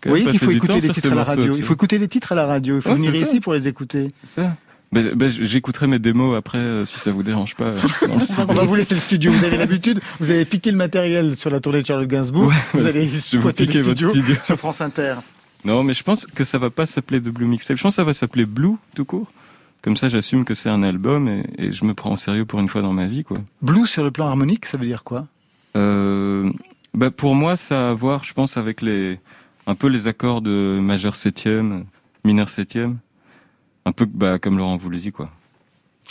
Oui, il faut écouter les titres à la radio. Il faut écouter les titres à la radio. Il faut venir ici pour les écouter. C'est ça. Ben, ben, j'écouterai mes démos après euh, si ça vous dérange pas. euh. On va vous laisser le studio. Vous avez l'habitude. Vous avez piqué le matériel sur la tournée de Charlotte Gainsbourg. vous allez je vais vous piquer votre studio sur France Inter. Non, mais je pense que ça va pas s'appeler The Blue Mixtape. Je pense que ça va s'appeler Blue tout court. Comme ça, j'assume que c'est un album et, et je me prends au sérieux pour une fois dans ma vie, quoi. Blues sur le plan harmonique, ça veut dire quoi? Euh, bah pour moi, ça a à voir, je pense, avec les un peu les accords de majeur septième, mineur septième, un peu bah, comme Laurent Voulzy, quoi.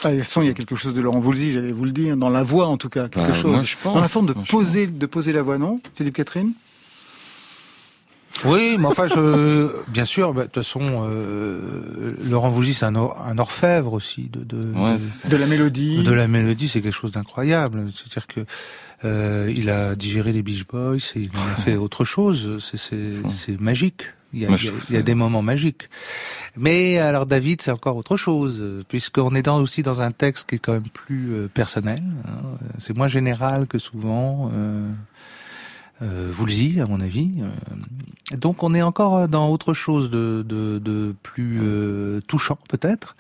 Ah, de toute façon, il y a quelque chose de Laurent Voulzy, j'allais vous le dire, dans la voix en tout cas, quelque Bah, chose. moi, je pense, dans la forme de poser, de poser la voix, non Philippe Catherine? Oui, mais enfin, je, bien sûr, bah, de toute façon, euh, Laurent Voulzy, c'est un, or- un orfèvre aussi de, de, Ouais, de- c'est- De la mélodie. de la mélodie, c'est quelque chose d'incroyable. C'est-à-dire que euh, il a digéré les Beach Boys, et il en a fait autre chose. C'est magique. Il y, a, Moi, je il y a- trouve il y a ça- des moments magiques. Mais alors David, c'est encore autre chose, puisqu'on est dans, aussi dans un texte qui est quand même plus euh, personnel. hein. C'est moins général que souvent. Euh, euh, Woolsey, à mon avis. Euh, donc on est encore dans autre chose de, de, de plus euh, touchant, peut-être.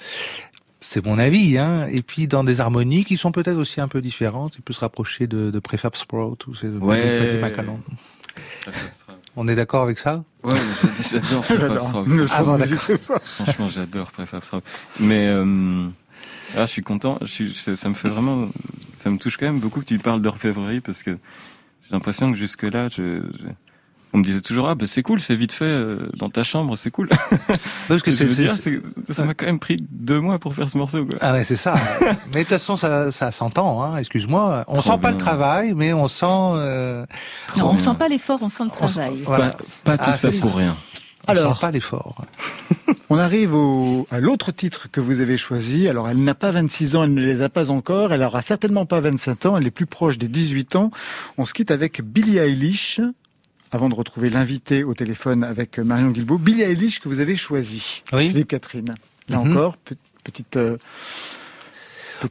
C'est mon avis, hein. Et puis dans des harmonies qui sont peut-être aussi un peu différentes. Il peut se rapprocher de, de Prefab Sprout ou c'est de Ouais. Patty McCallum. On est d'accord avec ça? Ouais, j'adore Prefab son Ah bon. Franchement, j'adore Prefab. Mais euh, ah, je suis content. Je suis, ça ça me fait vraiment, ça me touche quand même beaucoup que tu parles d'orfèvrerie parce que j'ai l'impression que jusque là, je, je- on me disait toujours ah ben c'est cool, c'est vite fait euh, dans ta chambre, c'est cool. Parce que Je c'est, veux c'est- dire, c'est- ça m'a quand même pris deux mois pour faire ce morceau. Quoi. Ah ouais, c'est ça. mais de toute façon, ça, ça s'entend. Hein. Excuse-moi. On Trop sent pas le travail, mais on sent. euh, Non, on bien. sent pas l'effort, on sent le on sent- travail. voilà. Pas, pas tout Ah, ça pour rien. On Alors. sent pas l'effort. On arrive au, à l'autre titre que vous avez choisi. Alors, elle n'a pas 26 ans, elle ne les a pas encore. Elle aura certainement pas 27 ans. Elle est plus proche des 18 ans. On se quitte avec Billie Eilish. Avant de retrouver l'invité au téléphone avec Marion Guilbault, Billie Eilish que vous avez choisi. Oui. Philippe Catherine. Là Mhm. encore, pe- petite. euh,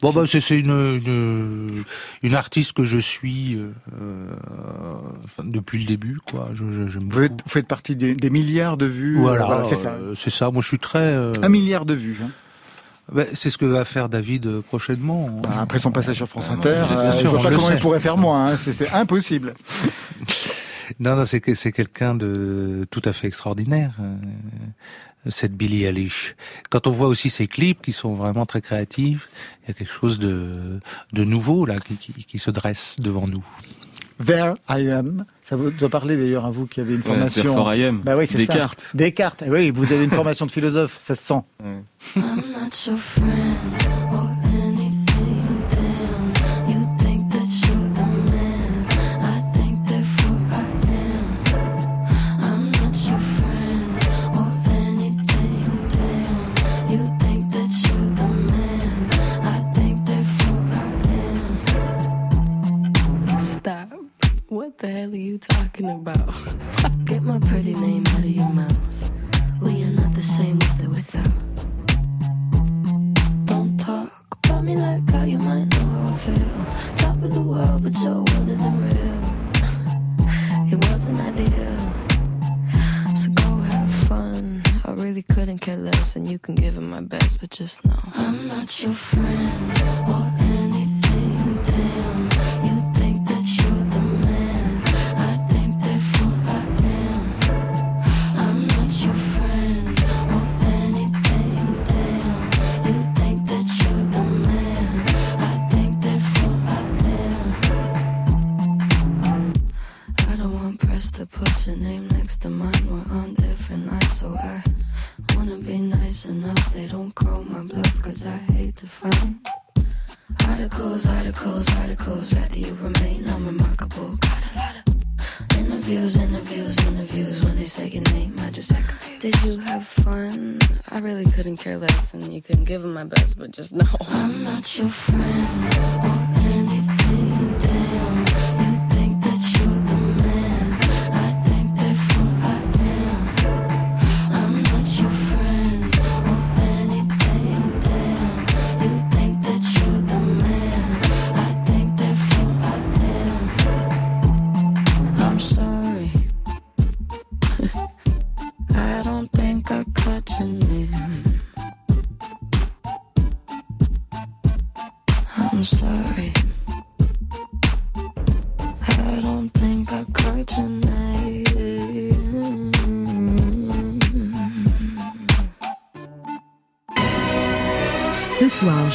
Bon, bah, c'est, une, une une artiste que je suis euh, euh, depuis le début, quoi. Je, je- j'aime vous, êtes- beaucoup. vous faites partie des, des milliards de vues. Voilà, c'est ça. euh, c'est ça. Moi, je suis très. euh, Un milliard de vues. hein. bah, c'est ce que va faire David euh, prochainement. Bah, Après son passage sur France Ah, Inter, euh, je vois pas comment il pourrait faire moins. hein. C'est impossible. Non, non, c'est que c'est quelqu'un de tout à fait extraordinaire. euh, Cette Billie Eilish. Quand on voit aussi ses clips qui sont vraiment très créatifs, il y a quelque chose de, de nouveau là qui, qui, qui se dresse devant nous. There I am. Ça vous doit parler d'ailleurs à vous qui avez une Ouais, formation. Therefore I am. Bah oui, c'est ça. Descartes. Descartes. Oui, vous avez une formation de philosophe, ça se sent. Ouais.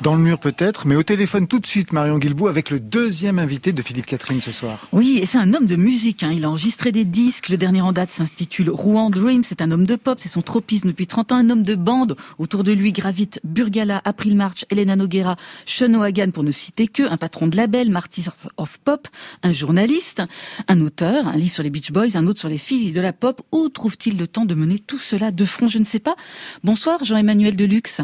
Dans le mur peut-être, mais au téléphone tout de suite Marion Guilbault avec le deuxième invité de Philippe Catherine ce soir. Oui, et c'est un homme de musique. Hein. Il a enregistré des disques. Le dernier en date s'intitule Rouen Dream. C'est un homme de pop. C'est son tropisme depuis 30 ans. Un homme de bande. Autour de lui gravitent Burgala, April March, Elena Noguera, Sean O'Hagan, pour ne citer que. Un patron de label, Martyrs of Pop. Un journaliste. Un auteur. Un livre sur les Beach Boys. Un autre sur les filles de la pop. Où trouve-t-il le temps de mener tout cela de front? Je ne sais pas. Bonsoir, Jean-Emmanuel Deluxe.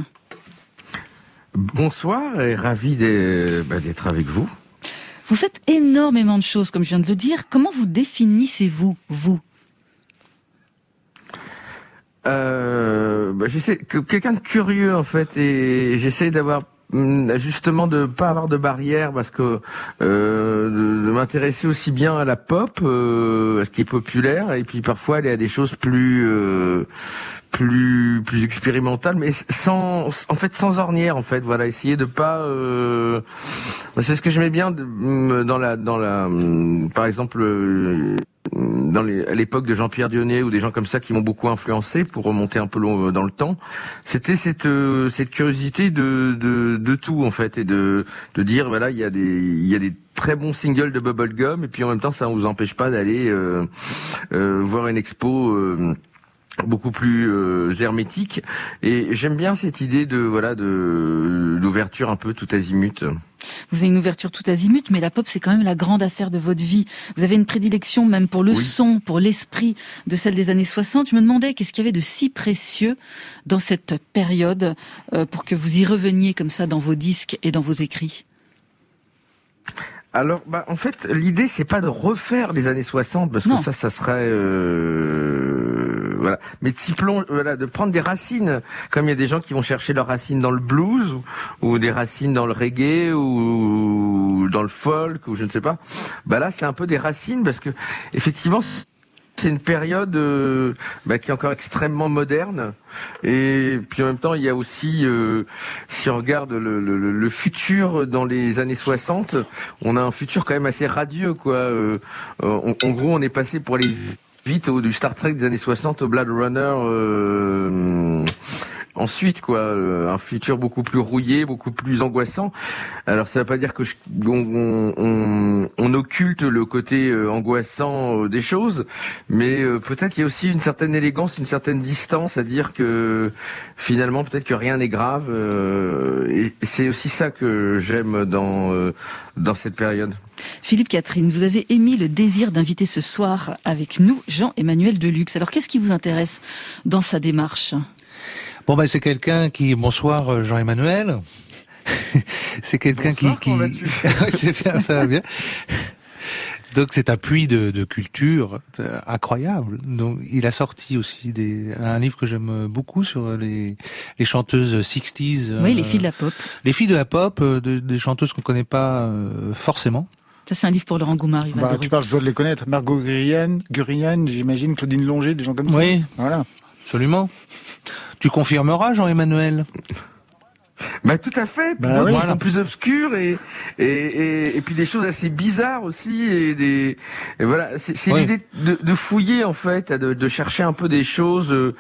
Bonsoir et ravi bah, d'être avec vous. Vous faites énormément de choses, comme je viens de le dire. Comment vous définissez-vous, vous? Euh, bah, j'essaie que quelqu'un de curieux en fait et j'essaie d'avoir justement de pas avoir de barrière parce que euh, de, m'intéresser aussi bien à la pop, euh, à ce qui est populaire et puis parfois aller à des choses plus euh, plus plus expérimentales mais sans en fait sans ornière en fait voilà. Essayer de pas euh, c'est ce que j'aimais bien hum, dans la dans la hum, par exemple euh, dans les, à l'époque de Jean-Pierre Dionnet ou des gens comme ça qui m'ont beaucoup influencé pour remonter un peu long- dans le temps, c'était cette euh, cette curiosité de, de de tout en fait et de de dire voilà il y a des il y a des très bons singles de Bubblegum et puis en même temps ça ne vous empêche pas d'aller euh, euh, voir une expo euh, beaucoup plus euh, hermétique et j'aime bien cette idée de voilà de d'ouverture un peu tout azimut. Vous avez une ouverture tout azimut, mais la pop, c'est quand même la grande affaire de votre vie. Vous avez une prédilection même pour le Oui. son, pour l'esprit de celle des années 60. Je me demandais qu'est-ce qu'il y avait de si précieux dans cette période euh, pour que vous y reveniez comme ça dans vos disques et dans vos écrits. Alors, bah, en fait, l'idée c'est pas de refaire les années 60 parce Non. que ça, ça serait euh, voilà. Mais de s'y plonge- voilà, de prendre des racines, comme il y a des gens qui vont chercher leurs racines dans le blues ou, des racines dans le reggae ou dans le folk ou je ne sais pas. Bah là, c'est un peu des racines parce que effectivement. C'est une période euh, bah, qui est encore extrêmement moderne et puis en même temps il y a aussi euh, si on regarde le, le, le- futur dans les années 60 on a un futur quand même assez radieux quoi Euh, en, en gros on est passé pour aller vite au, du Star Trek des années 60 au Blade Runner euh, ensuite quoi un futur beaucoup plus rouillé beaucoup plus angoissant. Alors ça veut pas dire que je, on, on, on- occulte le côté euh, angoissant euh, des choses mais euh, peut-être il y a aussi une certaine élégance une certaine distance à dire que finalement peut-être que rien n'est grave et c'est aussi ça que j'aime dans dans cette période. Philippe Catherine, vous avez émis le désir d'inviter ce soir avec nous Jean-Emmanuel Deluxe. Alors qu'est-ce qui vous intéresse dans sa démarche? Bon ben c'est quelqu'un qui bonsoir euh, Jean-Emmanuel. c'est quelqu'un qui qui c'est bien ça va bien. Donc c'est un puits de, de culture euh, incroyable. Donc il a sorti aussi des, un livre que j'aime beaucoup sur les, les chanteuses 60s. Oui, euh, les filles de la pop. Les filles de la pop, euh, de- des chanteuses qu'on connaît pas euh, forcément. Ça, c'est un livre pour Laurent Goumard. il va Bah, tu parles, je dois les connaître. Margot Gurian, Gurian j'imagine, Claudine Longer, des gens comme ça. Oui. Voilà. Absolument. Tu confirmeras Jean-Emmanuel? Bah tout à fait. Puis Bah d'autres oui. qui Voilà. sont plus obscurs et et, et et puis des choses assez bizarres aussi et des et voilà c'est c'est Oui. l'idée de, de fouiller en fait de, de chercher un peu des choses euh,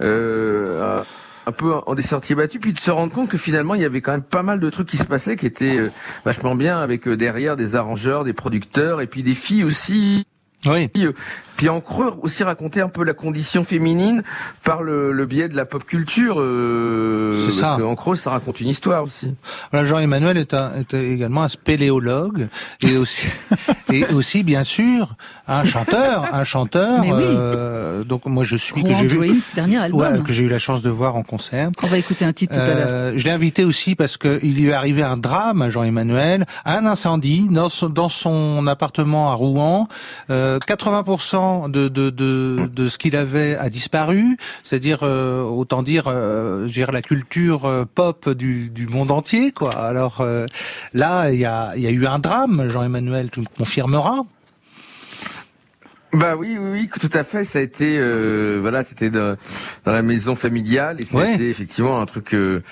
euh, un peu en des sorties battues, puis de se rendre compte que finalement il y avait quand même pas mal de trucs qui se passaient qui étaient euh, vachement bien avec euh, derrière des arrangeurs, des producteurs et puis des filles aussi. Oui. Puis, euh, puis en creux aussi raconter un peu la condition féminine par le, le biais de la pop culture. Euh, C'est parce ça. que en creux ça raconte une histoire aussi. Voilà, Jean-Emmanuel est, un- est également un spéléologue et aussi, et aussi bien sûr un chanteur, un chanteur. Mais oui. euh, donc moi je suis que j'ai vu, dernier album. ouais, que j'ai eu la chance de voir en concert. On va écouter un titre tout à l'heure. Euh, je l'ai invité aussi parce que il lui est arrivé un drame à Jean-Emmanuel, un incendie dans son, dans son appartement à Rouen. Euh, 80% de, de, de, de ce qu'il avait a disparu, c'est-à-dire euh, autant dire, euh, dire la culture euh, pop du, du monde entier, quoi. Alors euh, là, il y a, y a eu un drame. Jean-Emmanuel, tu me confirmeras. Bah oui, oui, oui, tout à fait. Ça a été, euh, voilà, c'était dans, dans la maison familiale et Ouais. c'était effectivement un truc euh,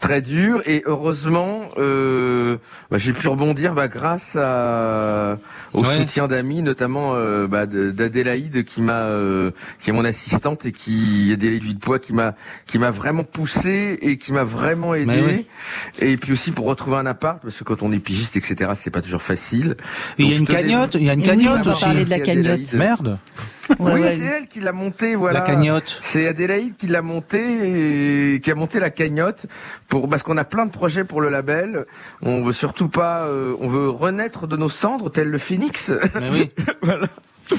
très dur. Et heureusement, euh, bah, j'ai pu rebondir bah, grâce à, au Ouais. soutien d'amis, notamment euh, bah, de- d'Adélaïde qui m'a, euh, qui est mon assistante et qui Adélaïde Villepoix qui m'a, qui m'a vraiment poussé et qui m'a vraiment aidé. Mais oui. Et puis aussi pour retrouver un appart, parce que quand on est pigiste, etc., c'est pas toujours facile. Il y a une cagnotte, il y a une cagnotte on va aussi. parler de la cagnotte. Merde, Ouais, oui, ouais. c'est elle qui l'a monté, voilà. la cagnotte. C'est Adélaïde qui l'a monté et qui a monté la cagnotte pour parce qu'on a plein de projets pour le label. On veut surtout pas, euh, on veut renaître de nos cendres tel le phénix Mais oui.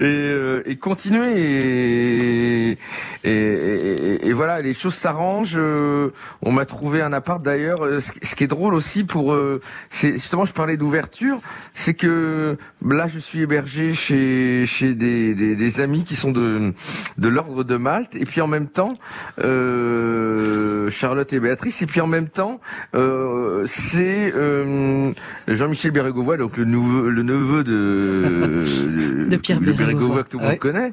et, euh, et continuer et, et, et- voilà les choses s'arrangent. euh, on m'a trouvé un appart d'ailleurs. Euh, Ce, ce qui est drôle aussi pour, euh, c'est justement je parlais d'ouverture, c'est que là je suis hébergé chez chez des, des, des amis qui sont de de l'ordre de Malte et puis en même temps euh, Charlotte et Béatrice et puis en même temps euh, c'est euh, Jean-Michel Bérégovoy donc le neveu le neveu de De Pierre Bérégovoy. Bérégovoy que tout le monde connaît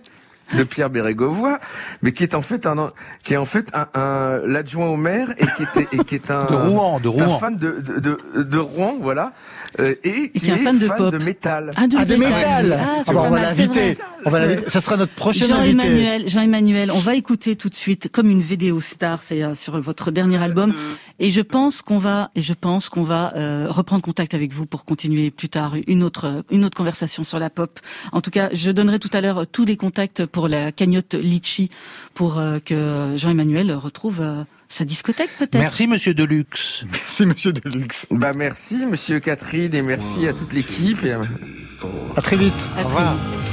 de Pierre Bérégovoy, mais qui est en fait un, qui est en fait un, un- l'adjoint au maire et qui était, et qui est un, De Rouen, de est un Rouen. fan de, de, de, de Rouen, voilà, euh, et qui qui est un fan de pop. métal. Ah, de Ah, de métal Ah, Ah c'est bah, On va l'inviter. On va l'inviter. Ça sera notre prochain invité. Jean-Emmanuel, Jean-Emmanuel, on va écouter tout de suite comme une vidéo star, c'est euh, sur votre dernier album, et je pense qu'on va, et je pense qu'on va euh, reprendre contact avec vous pour continuer plus tard une autre, une autre conversation sur la pop. En tout cas, je donnerai tout à l'heure tous les contacts pour la cagnotte Litchi pour euh, que Jean-Emmanuel retrouve euh, sa discothèque peut-être. Merci Monsieur Deluxe. Merci, monsieur Deluxe. Bah merci, monsieur Catherine, et merci à toute l'équipe. Et... À très vite. À Au très revoir. vite.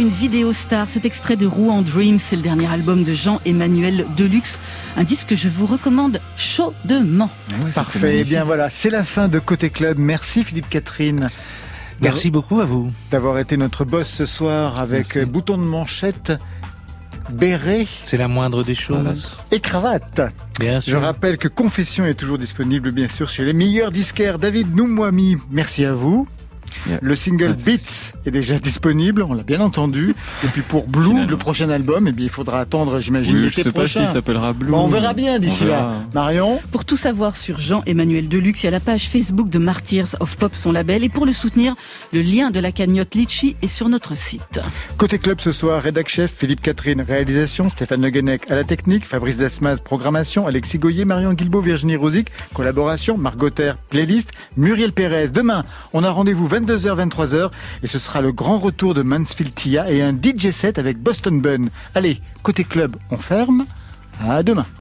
Une vidéo star. Cet extrait de Rouen Dreams, c'est le dernier album de Jean-Emmanuel Deluxe. Un disque que je vous recommande chaudement. Parfait. Eh bien voilà, c'est la fin de Côté Club. Merci Philippe Catherine. Merci beaucoup à vous. D'avoir été notre boss ce soir avec Merci. bouton de manchette, béret C'est la moindre des choses. et cravate. Bien Je sûr. rappelle que Confession est toujours disponible, bien sûr, chez les meilleurs disquaires. David Noumouami, merci à vous. Le single Beats est déjà disponible, on l'a bien entendu. Et puis pour Blue, le prochain album, eh bien, il faudra attendre, j'imagine, Oui, je l'été sais pas prochain. s'il s'appellera Blue. Bon, on verra bien d'ici là. Marion Pour tout savoir sur Jean-Emmanuel Deluxe, il y a la page Facebook de Martyrs of Pop, son label. Et pour le soutenir, le lien de la cagnotte Litchi est sur notre site. Côté club ce soir, rédac chef Philippe Catherine, réalisation Stéphane Le Guenec à la technique, Fabrice Desmas, programmation, Alexis Goyer, Marion Guilbault, Virginie Rosic, collaboration, Margot Terre, playlist, Muriel Pérez. Demain, on a rendez-vous 22h, 23h et ce sera le grand retour de Mansfield Tia et un DJ set avec Boston Bun. Allez, côté club, on ferme. À demain.